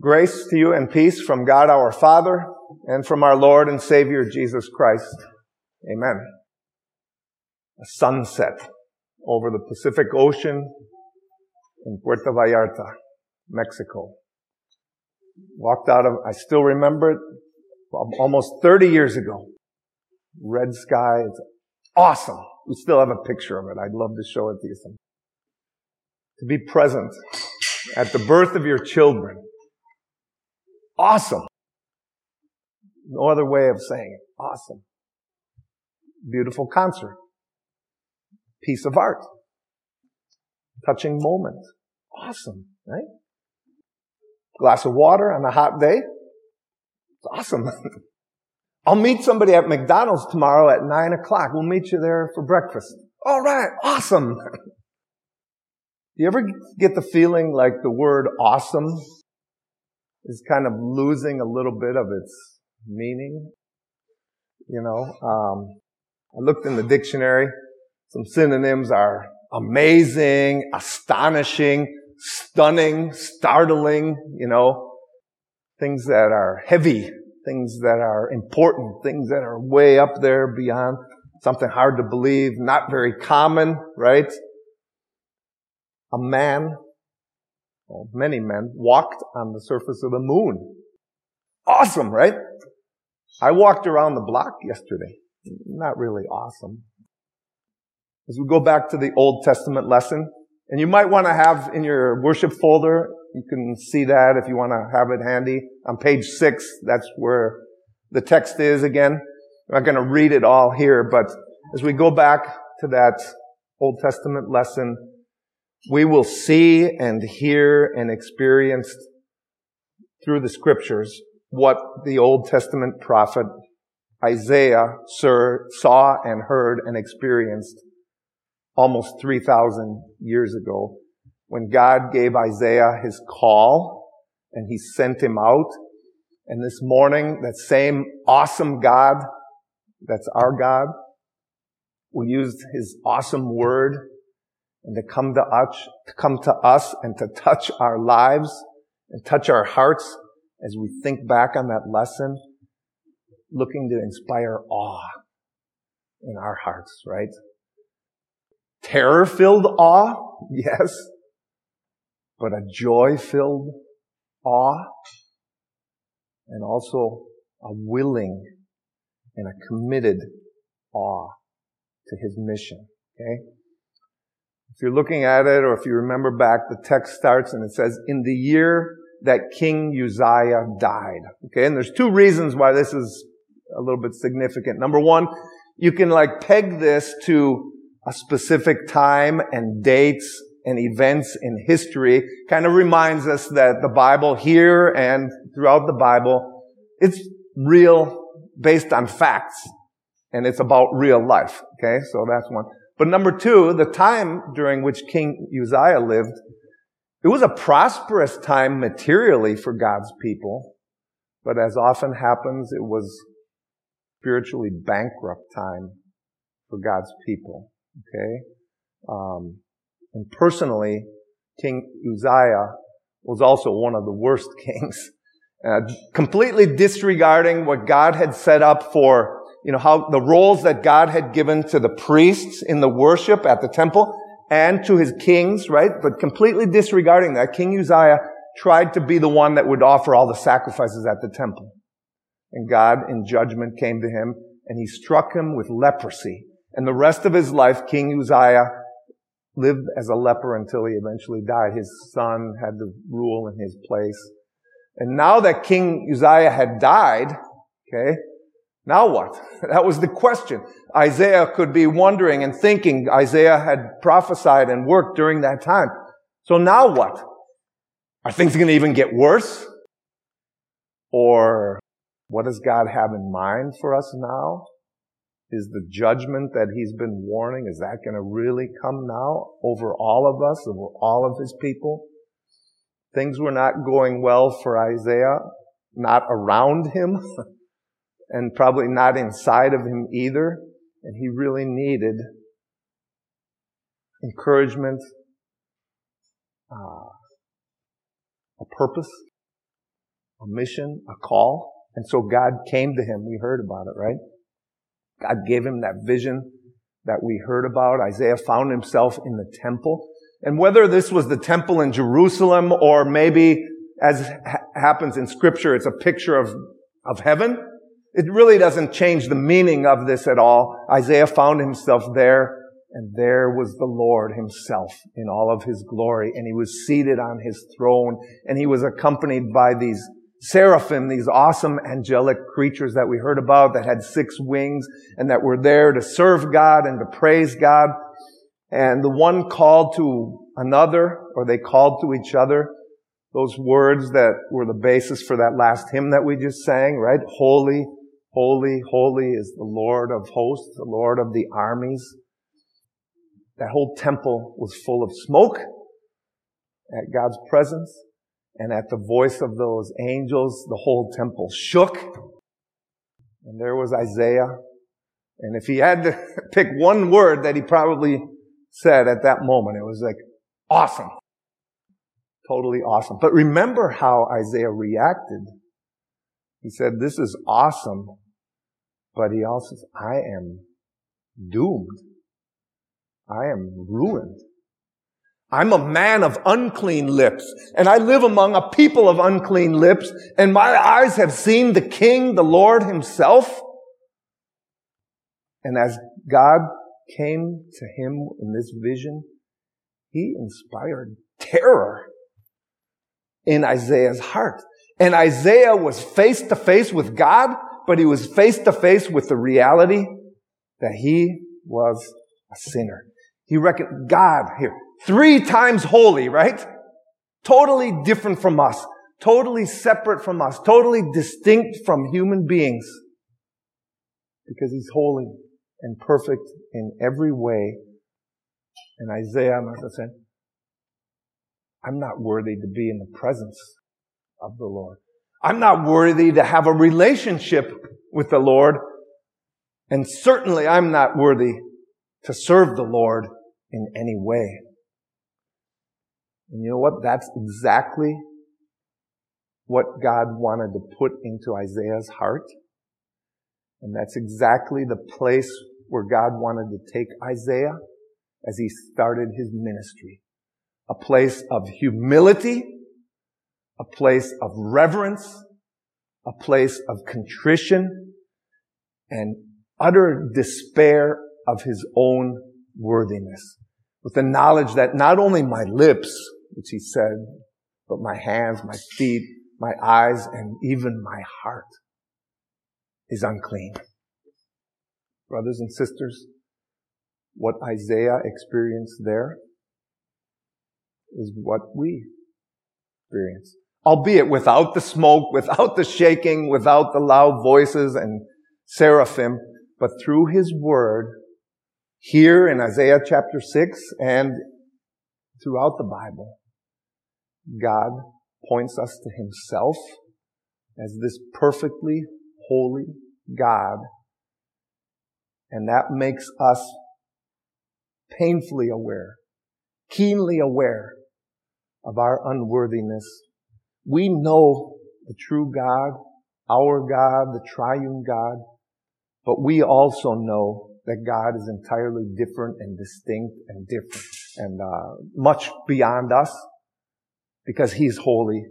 Grace to you and peace from God our Father and from our Lord and Savior Jesus Christ. Amen. A sunset over the Pacific Ocean in Puerto Vallarta, Mexico. Walked out of, I still remember it, um, almost 30 years ago. Red sky, it's awesome. We still have a picture of it. I'd love to show it to you. Some. To be present at the birth of your children Awesome. No other way of saying it. Awesome. Beautiful concert. Piece of art. Touching moment. Awesome, right? Glass of water on a hot day. It's awesome. I'll meet somebody at McDonald's tomorrow at nine o'clock. We'll meet you there for breakfast. All right. Awesome. Do you ever get the feeling like the word awesome is kind of losing a little bit of its meaning. You know, um, I looked in the dictionary. Some synonyms are amazing, astonishing, stunning, startling, you know, things that are heavy, things that are important, things that are way up there beyond something hard to believe, not very common, right? A man well, many men walked on the surface of the moon. Awesome, right? I walked around the block yesterday. Not really awesome. As we go back to the Old Testament lesson, and you might want to have in your worship folder, you can see that if you want to have it handy. On page six, that's where the text is again. I'm not going to read it all here, but as we go back to that Old Testament lesson, we will see and hear and experience through the scriptures what the Old Testament prophet Isaiah saw and heard and experienced almost 3,000 years ago when God gave Isaiah his call and he sent him out. And this morning, that same awesome God, that's our God, we used his awesome word and to come to us, to come to us and to touch our lives and touch our hearts as we think back on that lesson, looking to inspire awe in our hearts, right? Terror filled awe, yes, but a joy filled awe and also a willing and a committed awe to his mission. Okay? If you're looking at it or if you remember back, the text starts and it says, in the year that King Uzziah died. Okay, and there's two reasons why this is a little bit significant. Number one, you can like peg this to a specific time and dates and events in history. Kind of reminds us that the Bible here and throughout the Bible, it's real based on facts and it's about real life. Okay, so that's one. But number two, the time during which King Uzziah lived, it was a prosperous time materially for God's people. But as often happens, it was spiritually bankrupt time for God's people. Okay? Um, and personally, King Uzziah was also one of the worst kings. Uh, completely disregarding what God had set up for you know, how the roles that God had given to the priests in the worship at the temple and to his kings, right? But completely disregarding that, King Uzziah tried to be the one that would offer all the sacrifices at the temple. And God in judgment came to him and he struck him with leprosy. And the rest of his life, King Uzziah lived as a leper until he eventually died. His son had to rule in his place. And now that King Uzziah had died, okay, now what? That was the question. Isaiah could be wondering and thinking Isaiah had prophesied and worked during that time. So now what? Are things going to even get worse? Or what does God have in mind for us now? Is the judgment that he's been warning, is that going to really come now over all of us, over all of his people? Things were not going well for Isaiah, not around him. and probably not inside of him either. And he really needed encouragement, uh, a purpose, a mission, a call. And so God came to him. We heard about it, right? God gave him that vision that we heard about. Isaiah found himself in the temple. And whether this was the temple in Jerusalem or maybe as ha- happens in scripture, it's a picture of, of heaven. It really doesn't change the meaning of this at all. Isaiah found himself there and there was the Lord himself in all of his glory and he was seated on his throne and he was accompanied by these seraphim, these awesome angelic creatures that we heard about that had six wings and that were there to serve God and to praise God. And the one called to another, or they called to each other, those words that were the basis for that last hymn that we just sang, right? Holy, holy, holy is the Lord of hosts, the Lord of the armies. That whole temple was full of smoke at God's presence. And at the voice of those angels, the whole temple shook. And there was Isaiah. And if he had to pick one word that he probably said at that moment, it was like, awesome. Totally awesome. But remember how Isaiah reacted. He said, this is awesome. But he also said, I am doomed. I am ruined. I'm a man of unclean lips, and I live among a people of unclean lips, and my eyes have seen the King, the Lord himself. And as God came to him in this vision, he inspired terror in Isaiah's heart. And Isaiah was face to face with God, but he was face to face with the reality that he was a sinner. He reckoned God here, three times holy, right? Totally different from us, totally separate from us, totally distinct from human beings. Because he's holy and perfect in every way. And Isaiah must have said, I'm not worthy to be in the presence of the Lord. I'm not worthy to have a relationship with the Lord. And certainly I'm not worthy to serve the Lord in any way. And you know what? That's exactly what God wanted to put into Isaiah's heart. And that's exactly the place where God wanted to take Isaiah as he started his ministry. A place of humility, a place of reverence, a place of contrition, and utter despair of his own worthiness. With the knowledge that not only my lips, which he said, but my hands, my feet, my eyes, and even my heart is unclean. Brothers and sisters, what Isaiah experienced there is what we experience. Albeit without the smoke, without the shaking, without the loud voices and seraphim, but through his word, here in Isaiah chapter 6 and throughout the Bible, God points us to himself as this perfectly holy God. And that makes us painfully aware, keenly aware of our unworthiness. We know the true God, our God, the triune God, but we also know that God is entirely different and distinct and different and uh, much beyond us because He's holy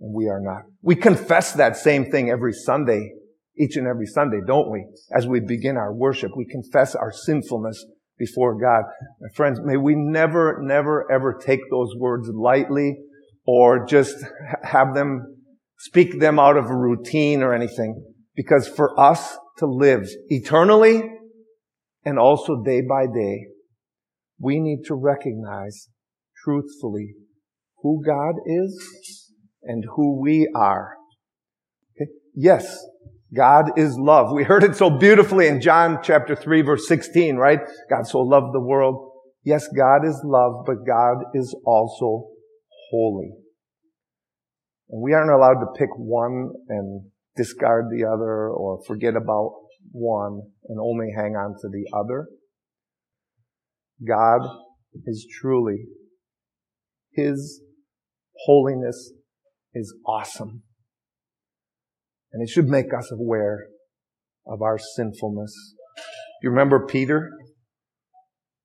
and we are not. We confess that same thing every Sunday, each and every Sunday, don't we? As we begin our worship, we confess our sinfulness before God. My friends, may we never, never, ever take those words lightly or just have them speak them out of a routine or anything. Because for us to live eternally and also day by day, we need to recognize truthfully who God is and who we are. Okay? Yes, God is love. We heard it so beautifully in John chapter 3 verse 16, right? God so loved the world. Yes, God is love, but God is also holy. And we aren't allowed to pick one and discard the other or forget about one and only hang on to the other. God is truly, His holiness is awesome. And it should make us aware of our sinfulness. You remember Peter?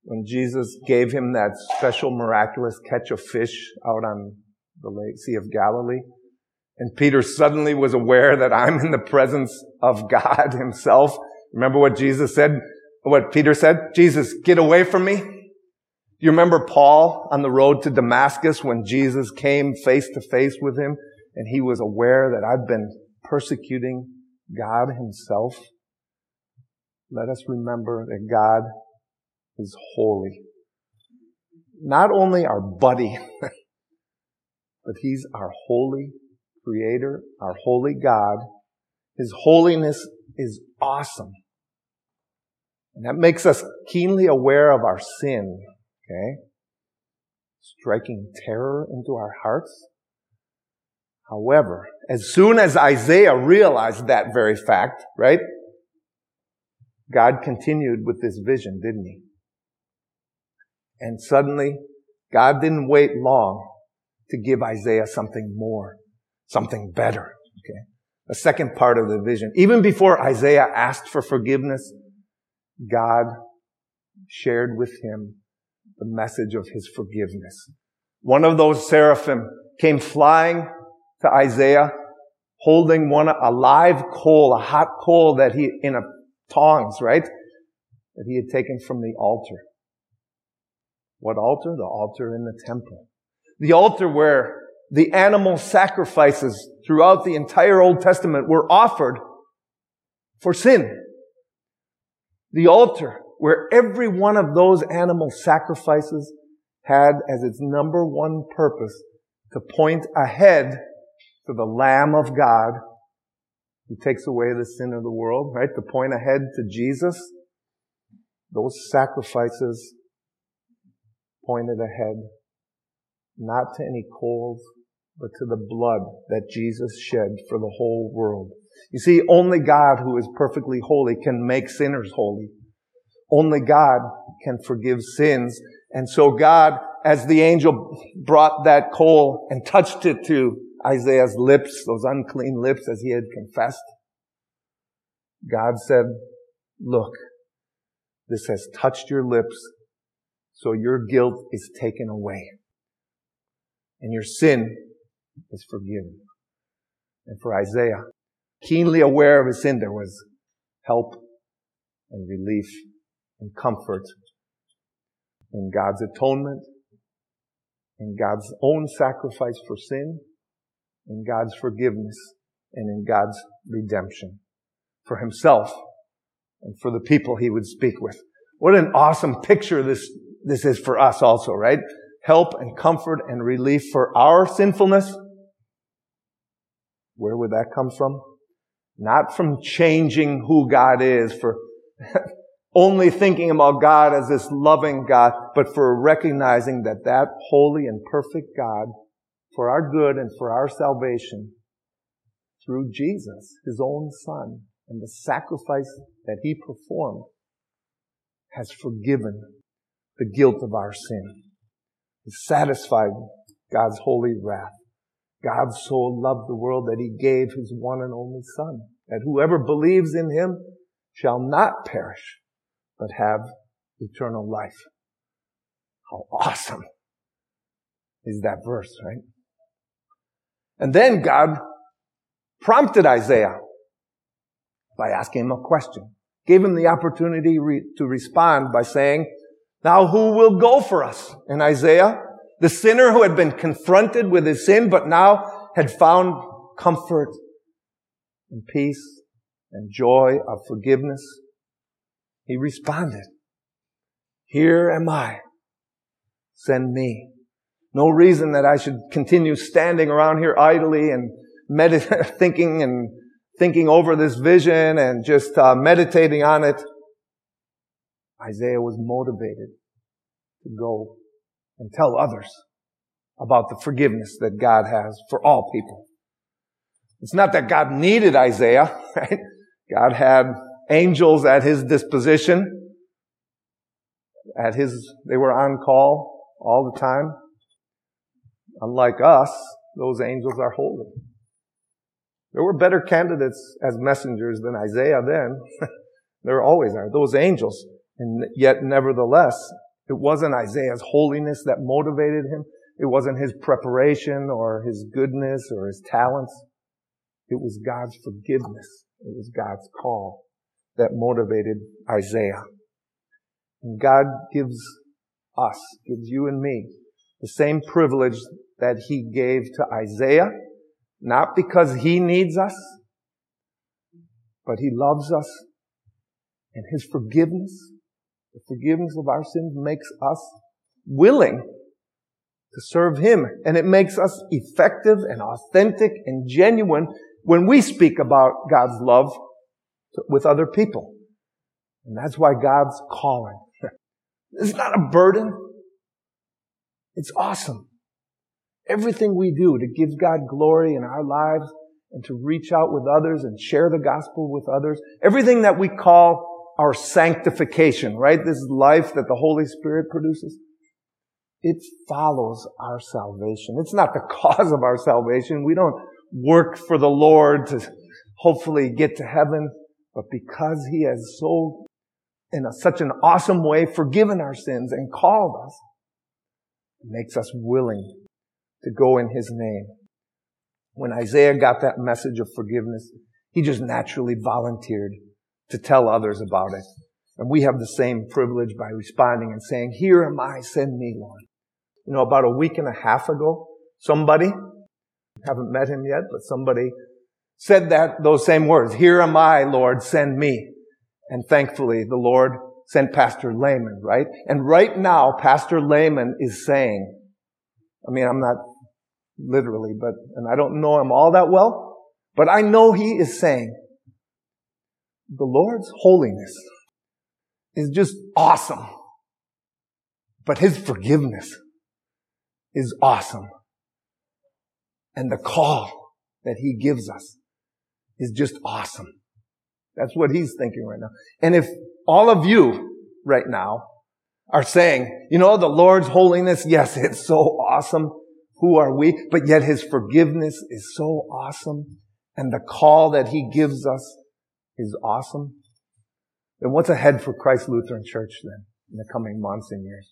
When Jesus gave him that special miraculous catch of fish out on the lake, Sea of Galilee. And Peter suddenly was aware that I'm in the presence of God himself. Remember what Jesus said? What Peter said? Jesus, get away from me. You remember Paul on the road to Damascus when Jesus came face to face with him and he was aware that I've been persecuting God himself? Let us remember that God is holy. Not only our buddy, but he's our holy creator, our holy God. His holiness is awesome. And that makes us keenly aware of our sin, okay? Striking terror into our hearts. However, as soon as Isaiah realized that very fact, right? God continued with this vision, didn't he? And suddenly, God didn't wait long to give Isaiah something more, something better. Okay. The second part of the vision. Even before Isaiah asked for forgiveness, God shared with him the message of his forgiveness. One of those seraphim came flying to Isaiah holding one, a live coal, a hot coal that he, in a tongs, right? That he had taken from the altar. What altar? The altar in the temple. The altar where the animal sacrifices throughout the entire Old Testament were offered for sin. The altar where every one of those animal sacrifices had as its number one purpose to point ahead to the Lamb of God who takes away the sin of the world, right? To point ahead to Jesus. Those sacrifices pointed ahead, not to any coals, but to the blood that Jesus shed for the whole world. You see, only God who is perfectly holy can make sinners holy. Only God can forgive sins. And so God, as the angel brought that coal and touched it to Isaiah's lips, those unclean lips as he had confessed, God said, look, this has touched your lips so your guilt is taken away. And your sin is forgiven. And for Isaiah, keenly aware of his sin, there was help and relief and comfort in God's atonement, in God's own sacrifice for sin, in God's forgiveness, and in God's redemption for himself and for the people he would speak with. What an awesome picture this this is for us also, right? Help and comfort and relief for our sinfulness. Where would that come from? Not from changing who God is, for only thinking about God as this loving God, but for recognizing that that holy and perfect God, for our good and for our salvation, through Jesus, His own Son, and the sacrifice that He performed, has forgiven the guilt of our sin. Satisfied God's holy wrath. God so loved the world that he gave his one and only son, that whoever believes in him shall not perish, but have eternal life. How awesome is that verse, right? And then God prompted Isaiah by asking him a question, gave him the opportunity re- to respond by saying, now who will go for us? In Isaiah, the sinner who had been confronted with his sin, but now had found comfort and peace and joy of forgiveness. He responded, here am I. Send me. No reason that I should continue standing around here idly and meditating, thinking and thinking over this vision and just uh, meditating on it. Isaiah was motivated to go and tell others about the forgiveness that God has for all people. It's not that God needed Isaiah, right? God had angels at his disposition. At his, they were on call all the time. Unlike us, those angels are holy. There were better candidates as messengers than Isaiah then. there always are, those angels. And yet, nevertheless, it wasn't Isaiah's holiness that motivated him. It wasn't his preparation or his goodness or his talents. It was God's forgiveness. It was God's call that motivated Isaiah. And God gives us, gives you and me, the same privilege that he gave to Isaiah, not because he needs us, but he loves us and his forgiveness, the forgiveness of our sins makes us willing to serve him. And it makes us effective and authentic and genuine when we speak about God's love with other people. And that's why God's calling. it's not a burden. It's awesome. Everything we do to give God glory in our lives and to reach out with others and share the gospel with others, everything that we call our sanctification, right? This life that the Holy Spirit produces. It follows our salvation. It's not the cause of our salvation. We don't work for the Lord to hopefully get to heaven, but because He has so, in a, such an awesome way, forgiven our sins and called us, makes us willing to go in His name. When Isaiah got that message of forgiveness, he just naturally volunteered to tell others about it. And we have the same privilege by responding and saying, here am I, send me, Lord. You know, about a week and a half ago, somebody, haven't met him yet, but somebody said that, those same words, here am I, Lord, send me. And thankfully, the Lord sent Pastor Lehman, right? And right now, Pastor Lehman is saying, I mean, I'm not literally, but, and I don't know him all that well, but I know he is saying, the Lord's holiness is just awesome. But his forgiveness is awesome. And the call that he gives us is just awesome. That's what he's thinking right now. And if all of you right now are saying, you know, the Lord's holiness, yes, it's so awesome. Who are we? But yet his forgiveness is so awesome. And the call that he gives us is awesome. Then what's ahead for Christ Lutheran Church then in the coming months and years?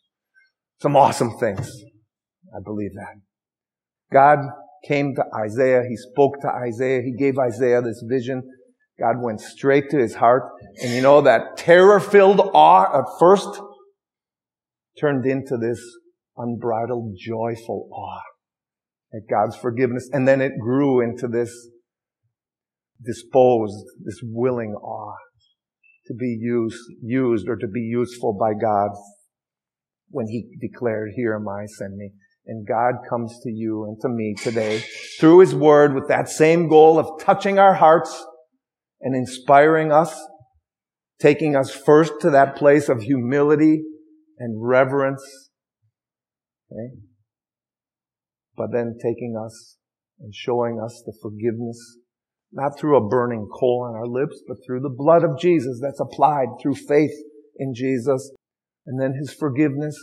Some awesome things. I believe that. God came to Isaiah. He spoke to Isaiah. He gave Isaiah this vision. God went straight to his heart. And you know, that terror-filled awe at first turned into this unbridled, joyful awe at God's forgiveness. And then it grew into this disposed, this willing awe to be used, used or to be useful by God when he declared, here am I, send me. And God comes to you and to me today through His Word with that same goal of touching our hearts and inspiring us, taking us first to that place of humility and reverence, okay? but then taking us and showing us the forgiveness, not through a burning coal on our lips, but through the blood of Jesus that's applied through faith in Jesus, and then His forgiveness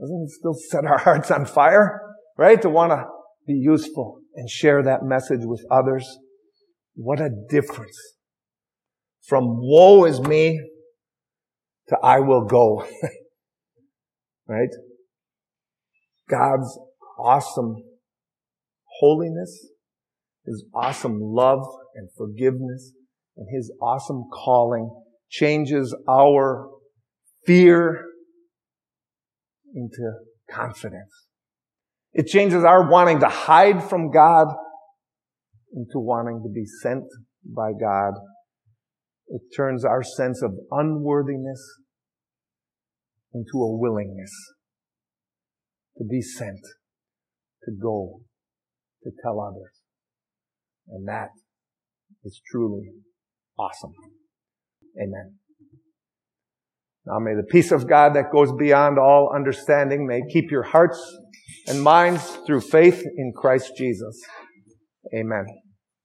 doesn't it still set our hearts on fire? Right? To want to be useful and share that message with others. What a difference. From woe is me to I will go. right? God's awesome holiness, His awesome love and forgiveness, and His awesome calling changes our fear into confidence. It changes our wanting to hide from God into wanting to be sent by God. It turns our sense of unworthiness into a willingness to be sent, to go, to tell others. And that is truly awesome. Amen. Now may the peace of God that goes beyond all understanding may keep your hearts and minds through faith in Christ Jesus. Amen.